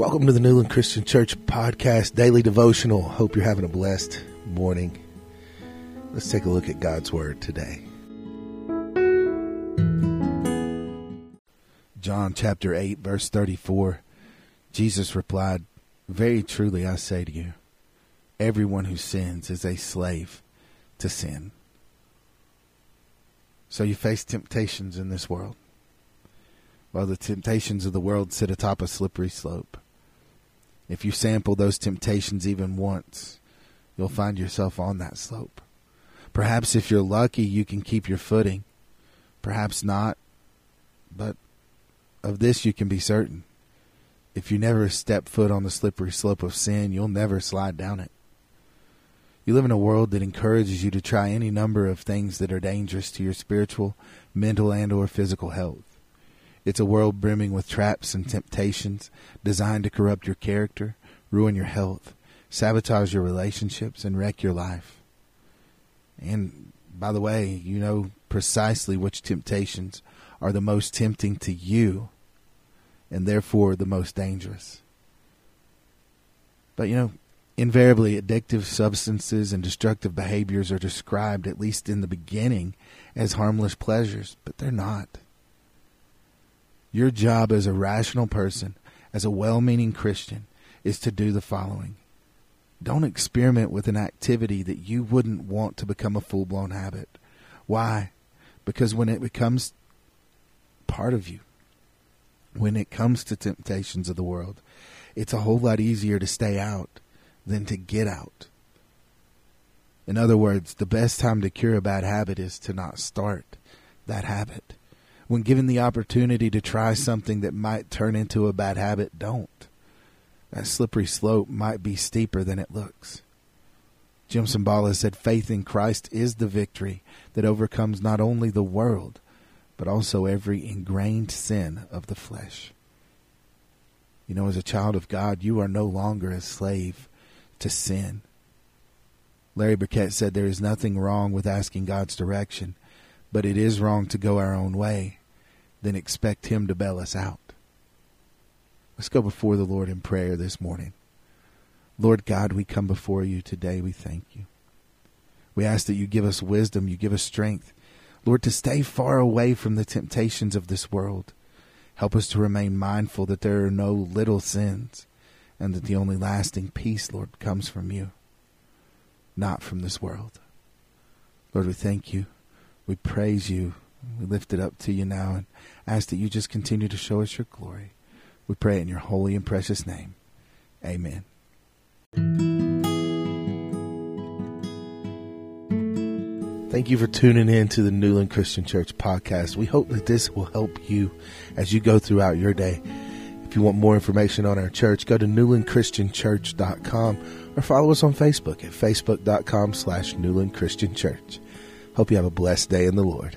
Welcome to the Newland Christian Church Podcast Daily Devotional. Hope you're having a blessed morning. Let's take a look at God's Word today. John chapter 8, verse 34. Jesus replied, Very truly I say to you, everyone who sins is a slave to sin. So you face temptations in this world. while the temptations of the world sit atop a slippery slope. If you sample those temptations even once, you'll find yourself on that slope. Perhaps if you're lucky, you can keep your footing. Perhaps not. But of this you can be certain. If you never step foot on the slippery slope of sin, you'll never slide down it. You live in a world that encourages you to try any number of things that are dangerous to your spiritual, mental, and or physical health. It's a world brimming with traps and temptations designed to corrupt your character, ruin your health, sabotage your relationships, and wreck your life. And by the way, you know precisely which temptations are the most tempting to you and therefore the most dangerous. But you know, invariably addictive substances and destructive behaviors are described, at least in the beginning, as harmless pleasures, but they're not. Your job as a rational person, as a well meaning Christian, is to do the following. Don't experiment with an activity that you wouldn't want to become a full blown habit. Why? Because when it becomes part of you, when it comes to temptations of the world, it's a whole lot easier to stay out than to get out. In other words, the best time to cure a bad habit is to not start that habit when given the opportunity to try something that might turn into a bad habit, don't. That slippery slope might be steeper than it looks. Jim Cymbala said, Faith in Christ is the victory that overcomes not only the world, but also every ingrained sin of the flesh. You know, as a child of God, you are no longer a slave to sin. Larry Burkett said there is nothing wrong with asking God's direction, but it is wrong to go our own way then expect Him to bail us out. Let's go before the Lord in prayer this morning. Lord God, we come before you today. We thank you. We ask that you give us wisdom, you give us strength, Lord, to stay far away from the temptations of this world. Help us to remain mindful that there are no little sins and that the only lasting peace, Lord, comes from you, not from this world. Lord, we thank you. We praise you. We lift it up to you now and ask that you just continue to show us your glory. We pray in your holy and precious name. Amen. Thank you for tuning in to the Newland Christian Church podcast. We hope that this will help you as you go throughout your day. If you want more information on our church, go to newlandchristianchurch.com or follow us on Facebook at facebook.com slash Newland Christian Church. Hope you have a blessed day in the Lord.